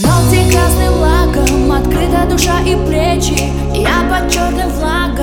Ногти красным лаком, открыта душа и плечи. Я под черным флагом.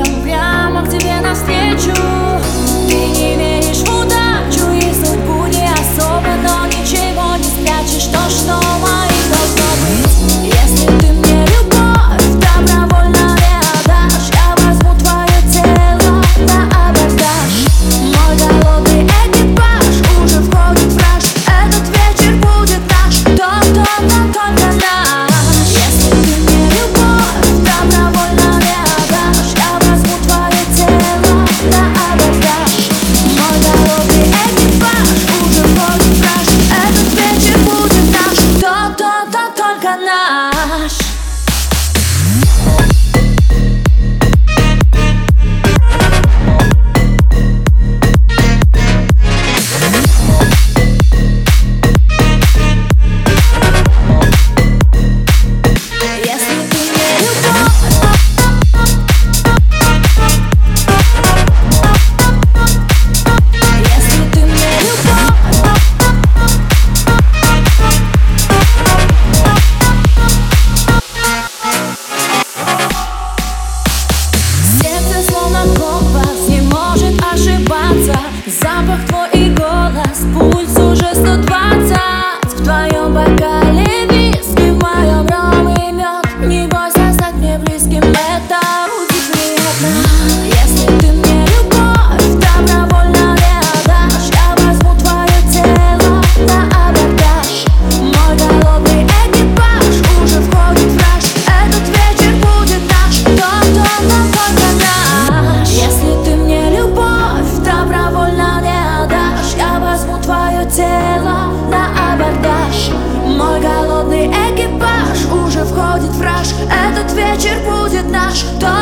вечер будет наш дом.